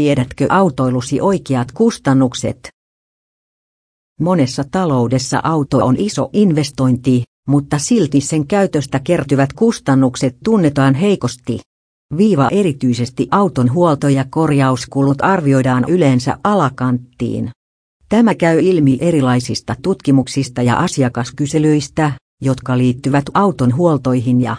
Tiedätkö autoilusi oikeat kustannukset? Monessa taloudessa auto on iso investointi, mutta silti sen käytöstä kertyvät kustannukset tunnetaan heikosti. Viiva erityisesti auton huolto- ja korjauskulut arvioidaan yleensä alakanttiin. Tämä käy ilmi erilaisista tutkimuksista ja asiakaskyselyistä, jotka liittyvät auton huoltoihin ja